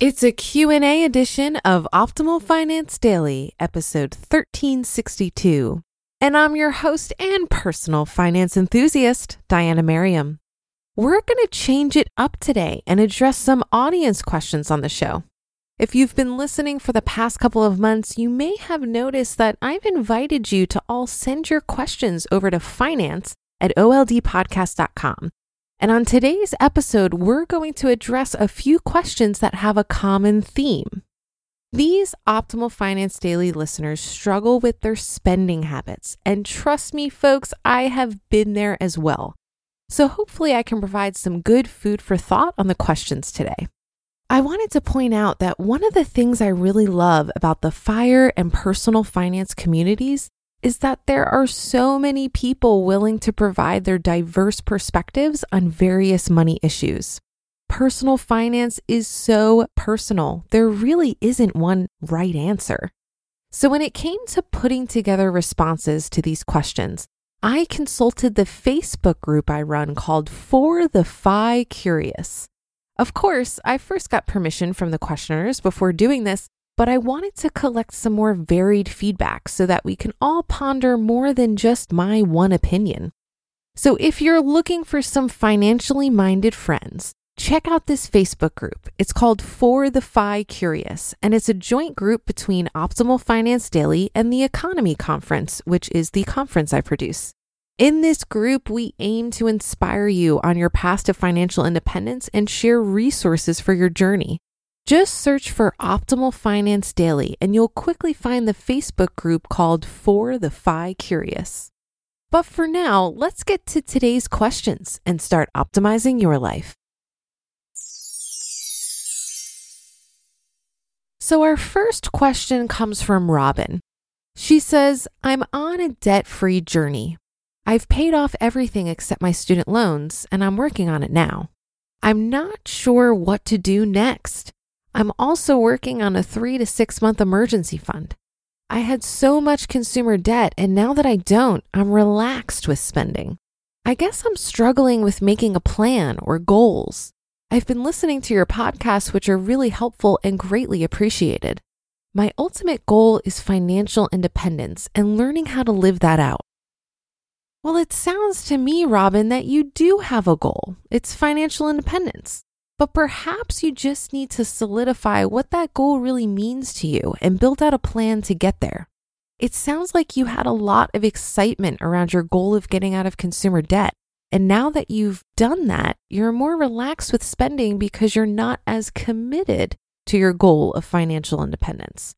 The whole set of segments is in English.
It's a Q&A edition of Optimal Finance Daily, episode 1362. And I'm your host and personal finance enthusiast, Diana Merriam. We're going to change it up today and address some audience questions on the show. If you've been listening for the past couple of months, you may have noticed that I've invited you to all send your questions over to finance at oldpodcast.com and on today's episode, we're going to address a few questions that have a common theme. These Optimal Finance Daily listeners struggle with their spending habits. And trust me, folks, I have been there as well. So hopefully, I can provide some good food for thought on the questions today. I wanted to point out that one of the things I really love about the FIRE and personal finance communities is that there are so many people willing to provide their diverse perspectives on various money issues. Personal finance is so personal, there really isn't one right answer. So, when it came to putting together responses to these questions, I consulted the Facebook group I run called For the FI Curious. Of course, I first got permission from the questioners before doing this, but I wanted to collect some more varied feedback so that we can all ponder more than just my one opinion. So if you're looking for some financially minded friends, check out this Facebook group. It's called For the Fi Curious, and it's a joint group between Optimal Finance Daily and the EconoMe Conference, which is the conference I produce. In this group, we aim to inspire you on your path to financial independence and share resources for your journey. Just search for Optimal Finance Daily and you'll quickly find the Facebook group called For the Fi Curious. But for now, let's get to today's questions and start optimizing your life. So, our first question comes from Robin. She says, I'm on a debt free journey. I've paid off everything except my student loans, and I'm working on it now. I'm not sure what to do next. I'm also working on a three to six month emergency fund. I had so much consumer debt, and now that I don't, I'm relaxed with spending. I guess I'm struggling with making a plan or goals. I've been listening to your podcasts, which are really helpful and greatly appreciated. My ultimate goal is financial independence and learning how to live that out. Well, it sounds to me, Robin, that you do have a goal. It's financial independence. But perhaps you just need to solidify what that goal really means to you and build out a plan to get there. It sounds like you had a lot of excitement around your goal of getting out of consumer debt. And now that you've done that, you're more relaxed with spending because you're not as committed to your goal of financial independence,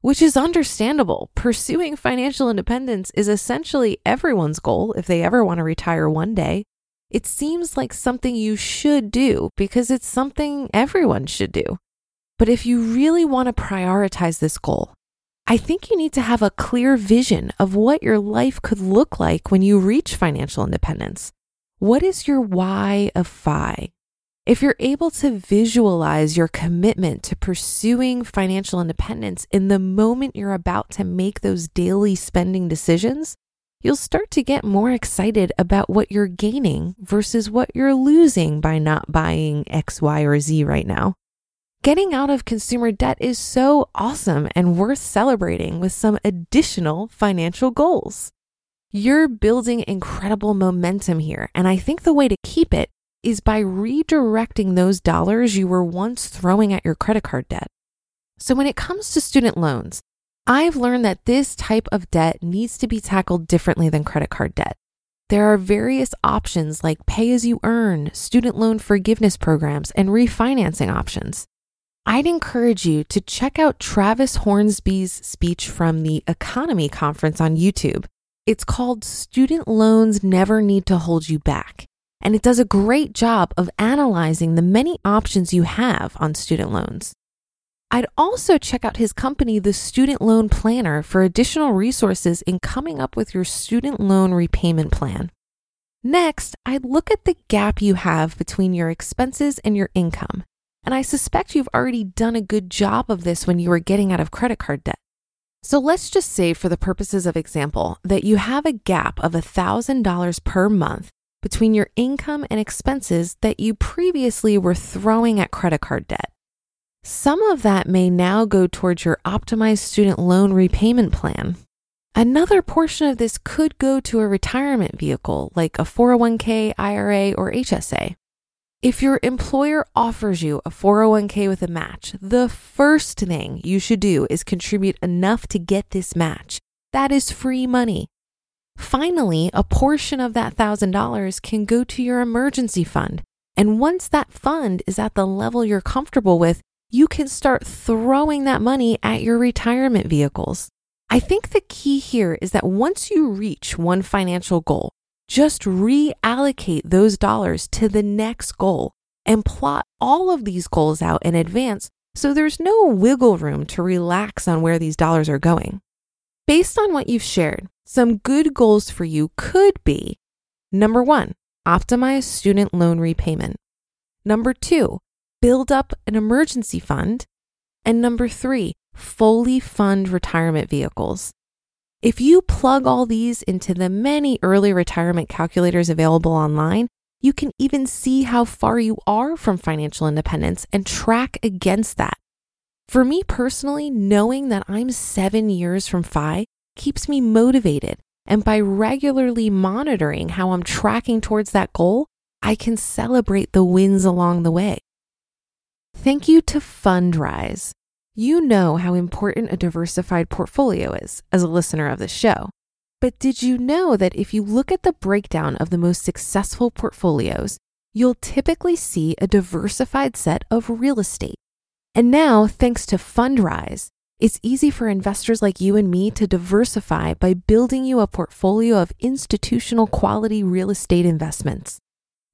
which is understandable. Pursuing financial independence is essentially everyone's goal if they ever want to retire one day. It seems like something you should do because it's something everyone should do. But if you really want to prioritize this goal, I think you need to have a clear vision of what your life could look like when you reach financial independence. What is your why of FI? If you're able to visualize your commitment to pursuing financial independence in the moment you're about to make those daily spending decisions, you'll start to get more excited about what you're gaining versus what you're losing by not buying X, Y, or Z right now. Getting out of consumer debt is so awesome and worth celebrating with some additional financial goals. You're building incredible momentum here, and I think the way to keep it is by redirecting those dollars you were once throwing at your credit card debt. So, when it comes to student loans, I've learned that this type of debt needs to be tackled differently than credit card debt. There are various options like pay as you earn, student loan forgiveness programs, and refinancing options. I'd encourage you to check out Travis Hornsby's speech from the EconoMe Conference on YouTube. It's called Student Loans Never Need to Hold You Back, and it does a great job of analyzing the many options you have on student loans. I'd also check out his company, The Student Loan Planner, for additional resources in coming up with your student loan repayment plan. Next, I'd look at the gap you have between your expenses and your income and I suspect you've already done a good job of this when you were getting out of credit card debt. So let's just say, for the purposes of example, that you have a gap of $1,000 per month between your income and expenses that you previously were throwing at credit card debt. Some of that may now go towards your optimized student loan repayment plan. Another portion of this could go to a retirement vehicle like a 401k, IRA, or HSA. If your employer offers you a 401k with a match, the first thing you should do is contribute enough to get this match. That is free money. Finally, a portion of that $1,000 can go to your emergency fund. And once that fund is at the level you're comfortable with, you can start throwing that money at your retirement vehicles. I think the key here is that once you reach one financial goal, just reallocate those dollars to the next goal and plot all of these goals out in advance so there's no wiggle room to relax on where these dollars are going. Based on what you've shared, some good goals for you could be number one, optimize student loan repayment. Number two, build up an emergency fund. And number three, fully fund retirement vehicles. If you plug all these into the many early retirement calculators available online, you can even see how far you are from financial independence and track against that. For me personally, knowing that I'm seven years from FI keeps me motivated. And by regularly monitoring how I'm tracking towards that goal, I can celebrate the wins along the way. Thank you to Fundrise. You know how important a diversified portfolio is as a listener of the show. But did you know that if you look at the breakdown of the most successful portfolios, you'll typically see a diversified set of real estate? And now, thanks to Fundrise, it's easy for investors like you and me to diversify by building you a portfolio of institutional quality real estate investments.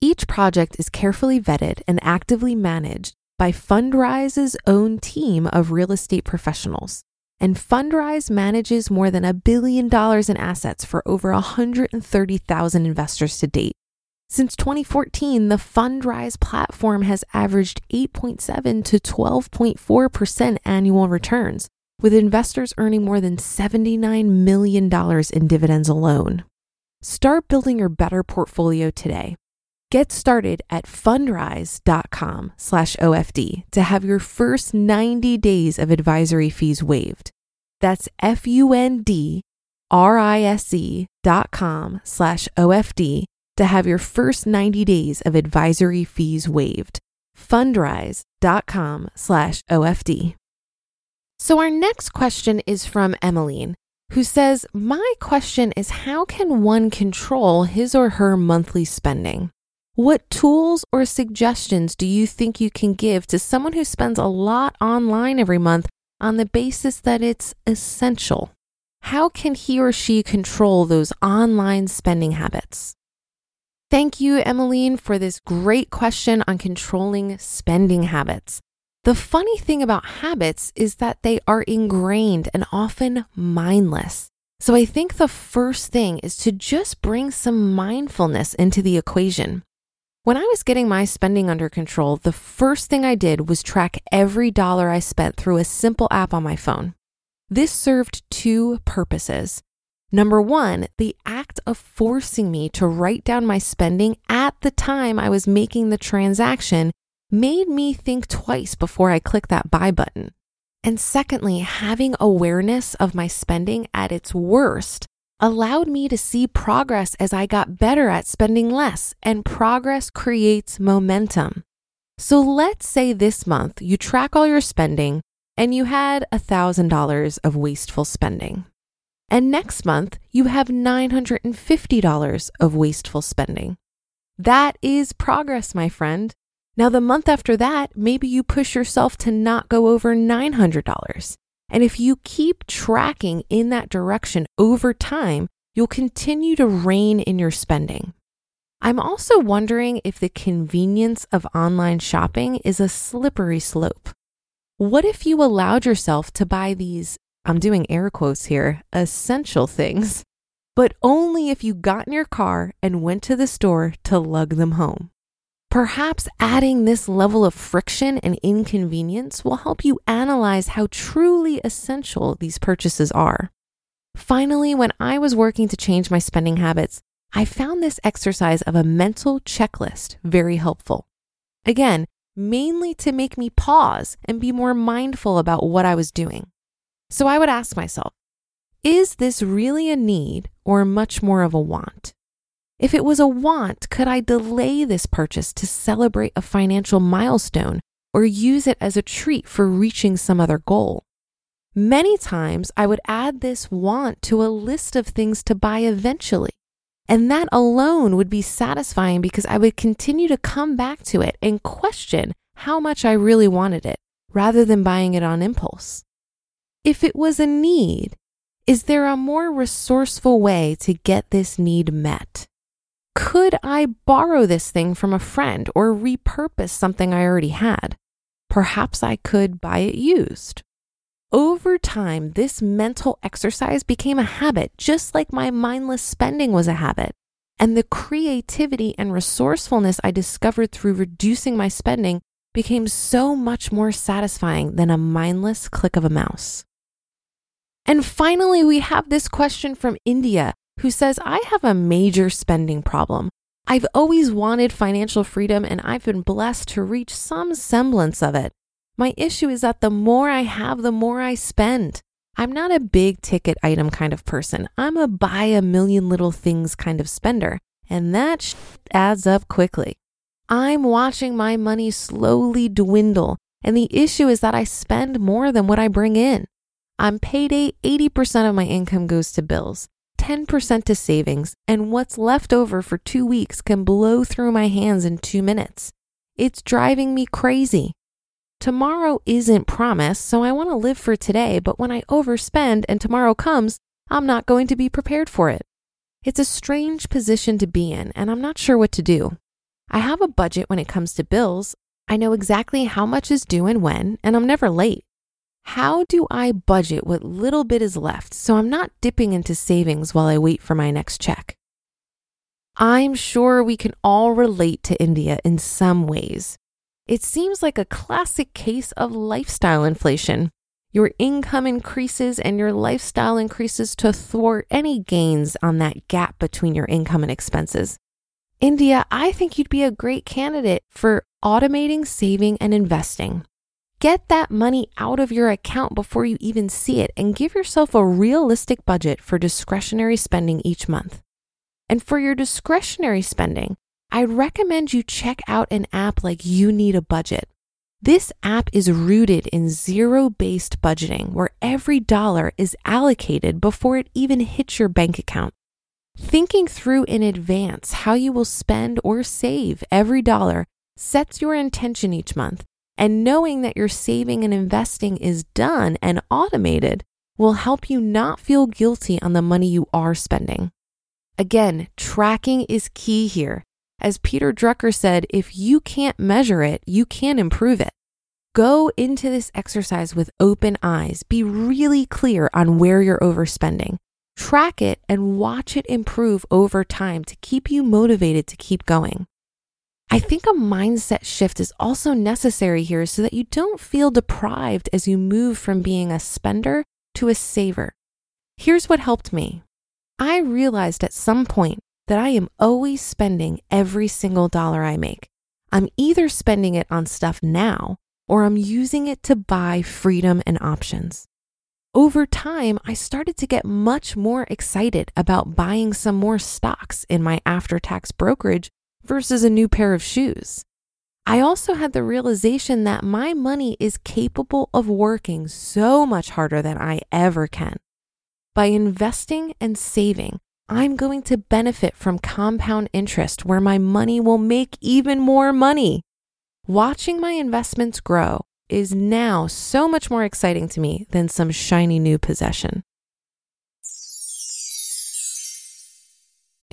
Each project is carefully vetted and actively managed by Fundrise's own team of real estate professionals. And Fundrise manages more than a billion dollars in assets for over 130,000 investors to date. Since 2014, the Fundrise platform has averaged 8.7 to 12.4% annual returns, with investors earning more than $79 million in dividends alone. Start building your better portfolio today Get started at fundrise.com slash OFD to have your first 90 days of advisory fees waived. That's F-U-N-D-R-I-S-E dot com slash OFD to have your first 90 days of advisory fees waived. Fundrise.com slash OFD. So our next question is from Emmeline, who says, My question is how can one control his or her monthly spending? What tools or suggestions do you think you can give to someone who spends a lot online every month on the basis that it's essential? How can he or she control those online spending habits? Thank you, Emmeline, for this great question on controlling spending habits. The funny thing about habits is that they are ingrained and often mindless. So I think the first thing is to just bring some mindfulness into the equation. When I was getting my spending under control, the first thing I did was track every dollar I spent through a simple app on my phone. This served two purposes. Number one, the act of forcing me to write down my spending at the time I was making the transaction made me think twice before I click that buy button. And secondly, having awareness of my spending at its worst allowed me to see progress as I got better at spending less, and progress creates momentum. So let's say this month you track all your spending and you had $1,000 of wasteful spending. And next month you have $950 of wasteful spending. That is progress, my friend. Now, the month after that, maybe you push yourself to not go over $900. And if you keep tracking in that direction over time, you'll continue to rein in your spending. I'm also wondering if the convenience of online shopping is a slippery slope. What if you allowed yourself to buy these, I'm doing air quotes here, essential things, but only if you got in your car and went to the store to lug them home? Perhaps adding this level of friction and inconvenience will help you analyze how truly essential these purchases are. Finally, when I was working to change my spending habits, I found this exercise of a mental checklist very helpful. Again, mainly to make me pause and be more mindful about what I was doing. So I would ask myself, is this really a need or much more of a want? If it was a want, could I delay this purchase to celebrate a financial milestone or use it as a treat for reaching some other goal? Many times I would add this want to a list of things to buy eventually. And that alone would be satisfying because I would continue to come back to it and question how much I really wanted it rather than buying it on impulse. If it was a need, is there a more resourceful way to get this need met? Could I borrow this thing from a friend or repurpose something I already had? Perhaps I could buy it used. Over time, this mental exercise became a habit, just like my mindless spending was a habit. And the creativity and resourcefulness I discovered through reducing my spending became so much more satisfying than a mindless click of a mouse. And finally, we have this question from India who says, I have a major spending problem. I've always wanted financial freedom and I've been blessed to reach some semblance of it. My issue is that the more I have, the more I spend. I'm not a big ticket item kind of person. I'm a buy a million little things kind of spender, and that sh- adds up quickly. I'm watching my money slowly dwindle, and the issue is that I spend more than what I bring in. On payday, 80% of my income goes to bills. 10% to savings, and what's left over for two weeks can blow through my hands in two minutes. It's driving me crazy. Tomorrow isn't promised, so I want to live for today, but when I overspend and tomorrow comes, I'm not going to be prepared for it. It's a strange position to be in, and I'm not sure what to do. I have a budget when it comes to bills. I know exactly how much is due and when, and I'm never late. How do I budget what little bit is left so I'm not dipping into savings while I wait for my next check? I'm sure we can all relate to India in some ways. It seems like a classic case of lifestyle inflation. Your income increases and your lifestyle increases to thwart any gains on that gap between your income and expenses. India, I think you'd be a great candidate for automating saving and investing. Get that money out of your account before you even see it and give yourself a realistic budget for discretionary spending each month. And for your discretionary spending, I'd recommend you check out an app like You Need a Budget. This app is rooted in zero based budgeting, where every dollar is allocated before it even hits your bank account. Thinking through in advance how you will spend or save every dollar sets your intention each month and knowing that your saving and investing is done and automated will help you not feel guilty on the money you are spending. Again, tracking is key here. As Peter Drucker said, if you can't measure it, you can't improve it. Go into this exercise with open eyes. Be really clear on where you're overspending. Track it and watch it improve over time to keep you motivated to keep going. I think a mindset shift is also necessary here so that you don't feel deprived as you move from being a spender to a saver. Here's what helped me I realized at some point that I am always spending every single dollar I make. I'm either spending it on stuff now or I'm using it to buy freedom and options. Over time, I started to get much more excited about buying some more stocks in my after tax brokerage versus a new pair of shoes. I also had the realization that my money is capable of working so much harder than I ever can. By investing and saving, I'm going to benefit from compound interest where my money will make even more money. Watching my investments grow is now so much more exciting to me than some shiny new possession.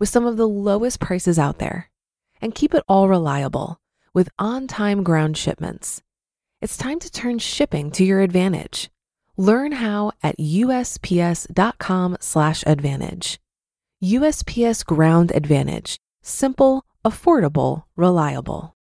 with some of the lowest prices out there. And keep it all reliable with on time ground shipments. It's time to turn shipping to your advantage. Learn how at USPS.com/slash advantage. USPS Ground Advantage. Simple, affordable, reliable.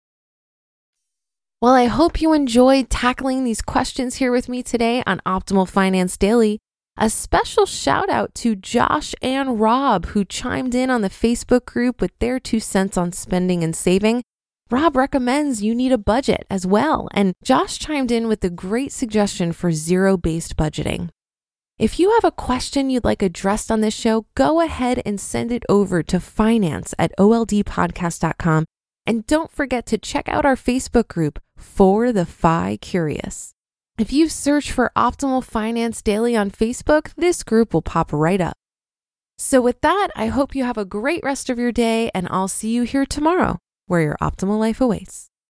Well, I hope you enjoyed tackling these questions here with me today on Optimal Finance Daily. A special shout out to Josh and Rob, who chimed in on the Facebook group with their two cents on spending and saving. Rob recommends you need a budget as well, and Josh chimed in with a great suggestion for zero based budgeting. If you have a question you'd like addressed on this show, go ahead and send it over to finance at oldpodcast.com. And don't forget to check out our Facebook group for the FI Curious. If you search for Optimal Finance Daily on Facebook, this group will pop right up. So, with that, I hope you have a great rest of your day, and I'll see you here tomorrow where your optimal life awaits.